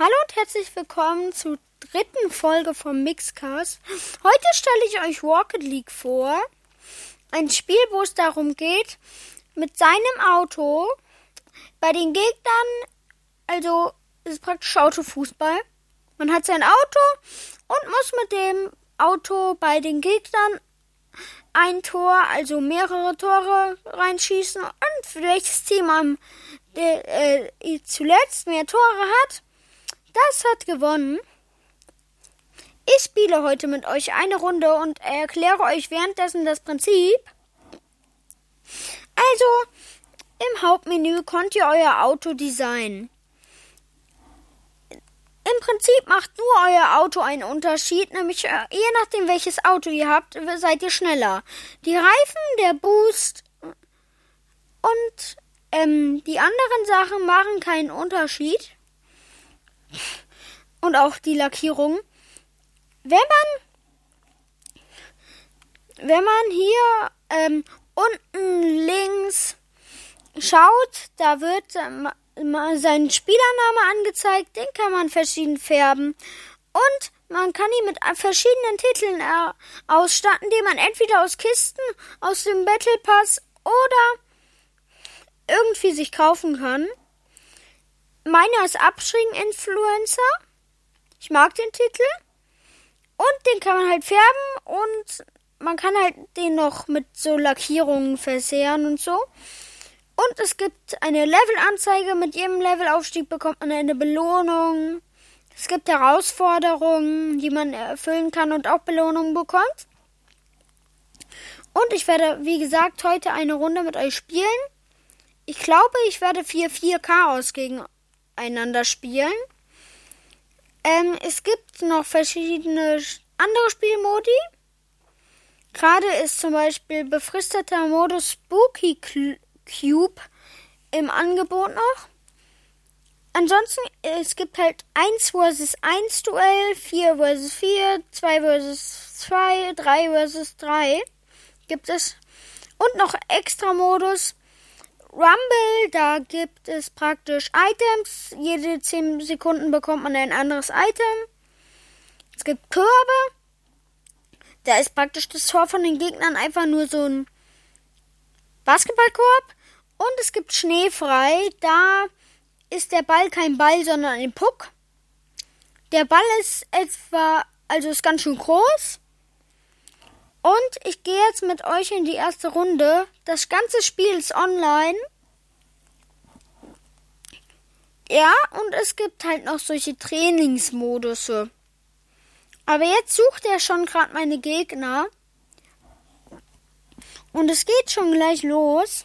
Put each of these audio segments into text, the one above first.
Hallo und herzlich willkommen zur dritten Folge vom Mixcast. Heute stelle ich euch Rocket League vor. Ein Spiel, wo es darum geht, mit seinem Auto bei den Gegnern, also es ist praktisch Autofußball. Man hat sein Auto und muss mit dem Auto bei den Gegnern ein Tor, also mehrere Tore reinschießen und welches Team am äh, zuletzt mehr Tore hat, das hat gewonnen. Ich spiele heute mit euch eine Runde und erkläre euch währenddessen das Prinzip. Also, im Hauptmenü könnt ihr euer Auto designen. Im Prinzip macht nur euer Auto einen Unterschied, nämlich äh, je nachdem welches Auto ihr habt, seid ihr schneller. Die Reifen, der Boost und ähm, die anderen Sachen machen keinen Unterschied. Und auch die Lackierung. Wenn man, wenn man hier ähm, unten links schaut, da wird ähm, sein Spielername angezeigt, den kann man verschieden färben. Und man kann ihn mit verschiedenen Titeln äh, ausstatten, die man entweder aus Kisten, aus dem Battle Pass oder irgendwie sich kaufen kann. Meiner ist Abschwing-Influencer. Ich mag den Titel. Und den kann man halt färben und man kann halt den noch mit so Lackierungen versehren und so. Und es gibt eine Levelanzeige. Mit jedem Levelaufstieg bekommt man eine Belohnung. Es gibt Herausforderungen, die man erfüllen kann und auch Belohnungen bekommt. Und ich werde, wie gesagt, heute eine Runde mit euch spielen. Ich glaube, ich werde 4-4 Chaos gegeneinander spielen. Ähm, es gibt noch verschiedene andere Spielmodi. Gerade ist zum Beispiel befristeter Modus Spooky Cube im Angebot noch. Ansonsten, es gibt halt 1 vs 1 Duell, 4 vs 4, 2 vs 2, 3 vs 3 gibt es. Und noch extra Modus Rumble, da gibt es praktisch Items. Jede 10 Sekunden bekommt man ein anderes Item. Es gibt Körbe. Da ist praktisch das Tor von den Gegnern einfach nur so ein Basketballkorb. Und es gibt Schneefrei. Da ist der Ball kein Ball, sondern ein Puck. Der Ball ist etwa, also ist ganz schön groß. Und ich gehe jetzt mit euch in die erste Runde. Das ganze Spiel ist online. Ja, und es gibt halt noch solche Trainingsmodusse. Aber jetzt sucht er schon gerade meine Gegner. Und es geht schon gleich los.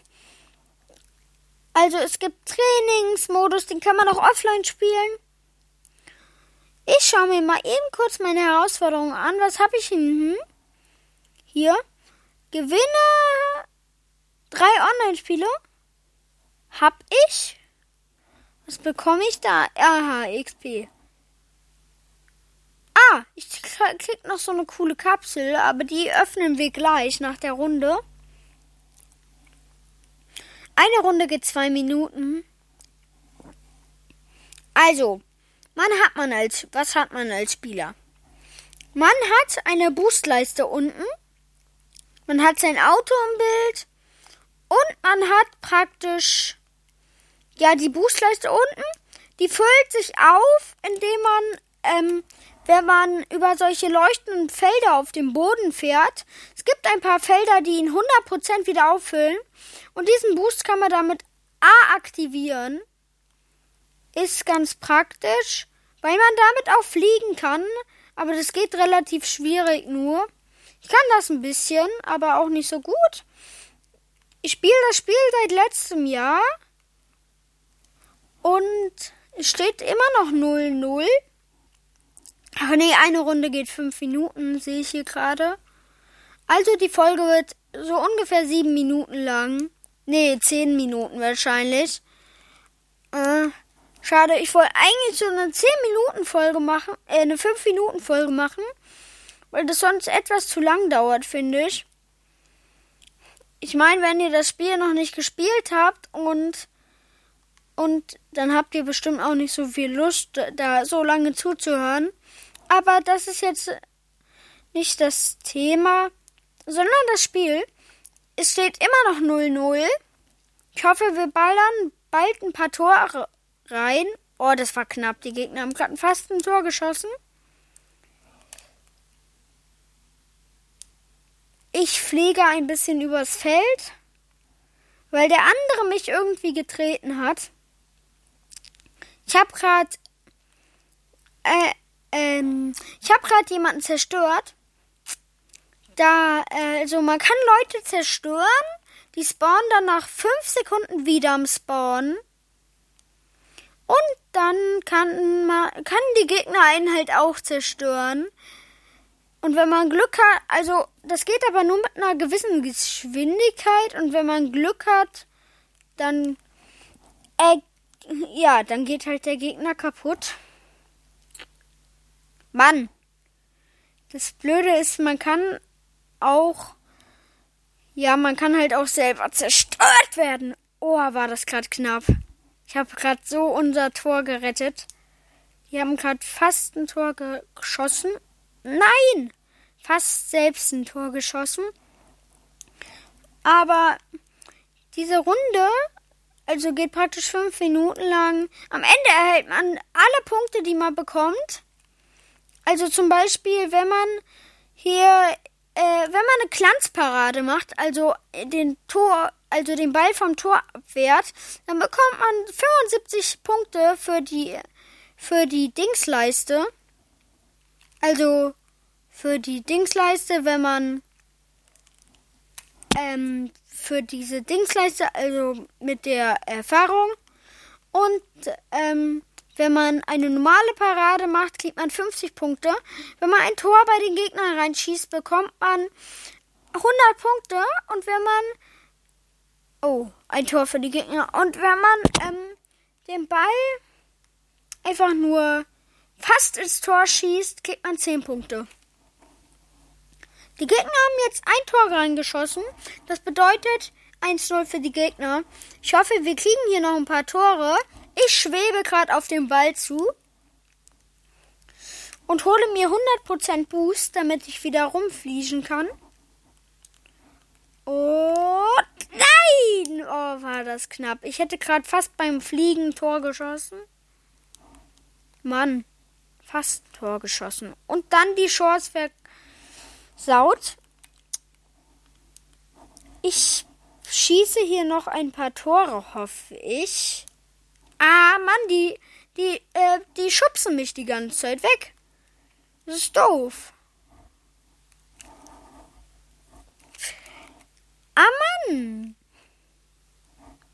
Also es gibt Trainingsmodus, den kann man auch offline spielen. Ich schaue mir mal eben kurz meine Herausforderung an. Was habe ich hinten? Hier. Gewinne drei Online-Spiele. Hab ich. Was bekomme ich da? Aha, XP. Ah, ich krieg noch so eine coole Kapsel, aber die öffnen wir gleich nach der Runde. Eine Runde geht zwei Minuten. Also, man hat man als, was hat man als Spieler? Man hat eine Boostleiste unten man hat sein Auto im Bild und man hat praktisch ja die Boostleiste unten. Die füllt sich auf, indem man, ähm, wenn man über solche leuchtenden Felder auf dem Boden fährt. Es gibt ein paar Felder, die ihn 100% wieder auffüllen. Und diesen Boost kann man damit A aktivieren. Ist ganz praktisch, weil man damit auch fliegen kann. Aber das geht relativ schwierig nur. Ich kann das ein bisschen, aber auch nicht so gut. Ich spiele das Spiel seit letztem Jahr. Und es steht immer noch 0-0. Ach nee, eine Runde geht 5 Minuten, sehe ich hier gerade. Also die Folge wird so ungefähr 7 Minuten lang. Nee, 10 Minuten wahrscheinlich. Äh, schade, ich wollte eigentlich so eine 10 Minuten Folge machen, äh, eine 5 Minuten Folge machen weil das sonst etwas zu lang dauert, finde ich. Ich meine, wenn ihr das Spiel noch nicht gespielt habt und Und dann habt ihr bestimmt auch nicht so viel Lust, da so lange zuzuhören. Aber das ist jetzt nicht das Thema, sondern das Spiel. Es steht immer noch 0-0. Ich hoffe, wir ballern bald ein paar Tore rein. Oh, das war knapp. Die Gegner haben gerade fast ein Tor geschossen. Ich fliege ein bisschen übers Feld, weil der andere mich irgendwie getreten hat. Ich habe gerade äh, ähm, ich habe gerade jemanden zerstört. Da, äh, also man kann Leute zerstören, die spawnen dann nach 5 Sekunden wieder am Spawn. Und dann kann man, kann die Gegner einen halt auch zerstören. Und wenn man Glück hat, also das geht aber nur mit einer gewissen Geschwindigkeit und wenn man Glück hat, dann äh, ja, dann geht halt der Gegner kaputt. Mann. Das Blöde ist, man kann auch ja, man kann halt auch selber zerstört werden. Oh, war das gerade knapp. Ich habe gerade so unser Tor gerettet. Die haben gerade fast ein Tor geschossen. Nein! Fast selbst ein Tor geschossen. Aber diese Runde, also geht praktisch fünf Minuten lang. Am Ende erhält man alle Punkte, die man bekommt. Also zum Beispiel, wenn man hier, äh, wenn man eine Glanzparade macht, also den Tor, also den Ball vom Tor abwehrt, dann bekommt man 75 Punkte für die, für die Dingsleiste. Also für die Dingsleiste, wenn man ähm, für diese Dingsleiste, also mit der Erfahrung. Und ähm, wenn man eine normale Parade macht, kriegt man 50 Punkte. Wenn man ein Tor bei den Gegnern reinschießt, bekommt man 100 Punkte. Und wenn man Oh, ein Tor für die Gegner. Und wenn man ähm, den Ball einfach nur fast ins Tor schießt, kriegt man 10 Punkte. Die Gegner haben jetzt ein Tor reingeschossen. Das bedeutet 1-0 für die Gegner. Ich hoffe, wir kriegen hier noch ein paar Tore. Ich schwebe gerade auf dem Ball zu und hole mir 100% Boost, damit ich wieder rumfliegen kann. Und nein! Oh, war das knapp. Ich hätte gerade fast beim Fliegen Tor geschossen. Mann, fast Tor geschossen. Und dann die Chance versaut. Ich schieße hier noch ein paar Tore, hoffe ich. Ah, Mann, die, die, äh, die schubsen mich die ganze Zeit weg. Das ist doof. Ah, Mann.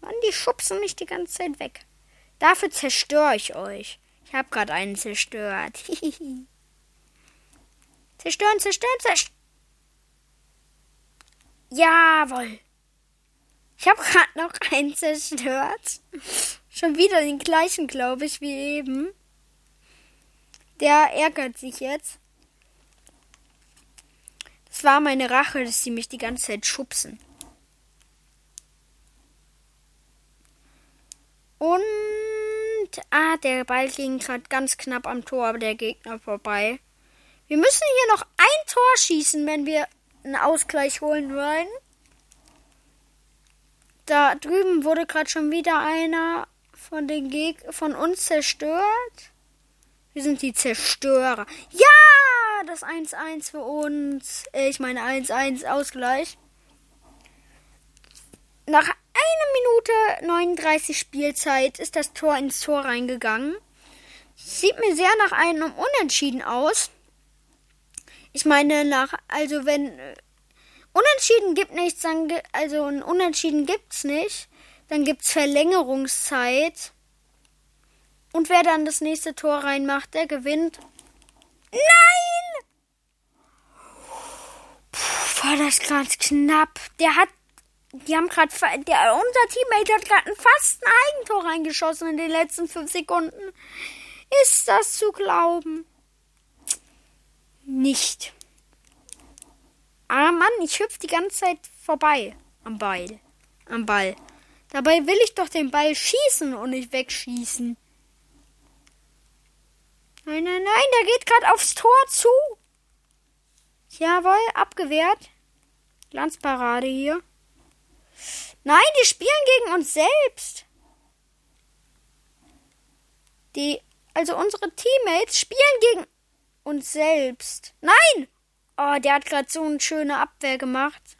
Mann, die schubsen mich die ganze Zeit weg. Dafür zerstöre ich euch. Ich habe gerade einen zerstört. zerstören, zerstören, zerstören. Jawohl. Ich habe gerade noch einen zerstört. Schon wieder den gleichen, glaube ich, wie eben. Der ärgert sich jetzt. Das war meine Rache, dass sie mich die ganze Zeit schubsen. Und ah, der Ball ging gerade ganz knapp am Tor der Gegner vorbei. Wir müssen hier noch ein Tor schießen, wenn wir einen Ausgleich holen wollen. Da drüben wurde gerade schon wieder einer von den Geg von uns zerstört. Wir sind die Zerstörer. Ja, das 1-1 für uns. Äh, ich meine 1-1 Ausgleich. Nach einer Minute 39 Spielzeit ist das Tor ins Tor reingegangen. Sieht mir sehr nach einem Unentschieden aus. Ich meine, nach, also wenn äh, Unentschieden gibt nichts, dann also ein Unentschieden gibt's nicht. Dann gibt's Verlängerungszeit. Und wer dann das nächste Tor reinmacht, der gewinnt. Nein! Puh, war das gerade knapp. Der hat die haben gerade unser Teammate hat gerade fast ein Eigentor reingeschossen in den letzten fünf Sekunden. Ist das zu glauben? Nicht. Ah Mann, ich hüpfe die ganze Zeit vorbei am Ball. Am Ball. Dabei will ich doch den Ball schießen und nicht wegschießen. Nein, nein, nein, der geht gerade aufs Tor zu. Jawohl, abgewehrt. Glanzparade hier. Nein, die spielen gegen uns selbst. Die, also unsere Teammates spielen gegen uns selbst. Nein! Oh, der hat gerade so eine schöne Abwehr gemacht.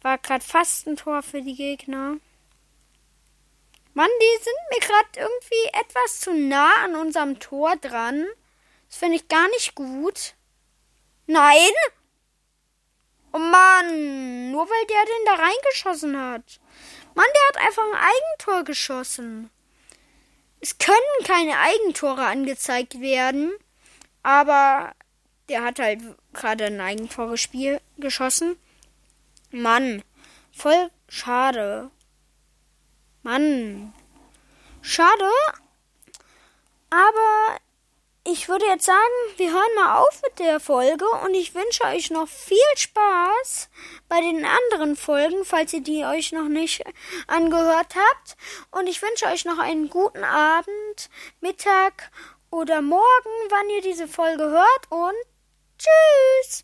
War gerade fast ein Tor für die Gegner. Mann, die sind mir gerade irgendwie etwas zu nah an unserem Tor dran. Das finde ich gar nicht gut. Nein! Oh Mann, nur weil der den da reingeschossen hat. Mann, der hat einfach ein Eigentor geschossen. Es können keine Eigentore angezeigt werden, aber der hat halt gerade ein Eigentor geschossen. Mann, voll schade. Mann. Schade. Aber ich würde jetzt sagen, wir hören mal auf mit der Folge und ich wünsche euch noch viel Spaß bei den anderen Folgen, falls ihr die euch noch nicht angehört habt. Und ich wünsche euch noch einen guten Abend, Mittag oder Morgen, wann ihr diese Folge hört und tschüss!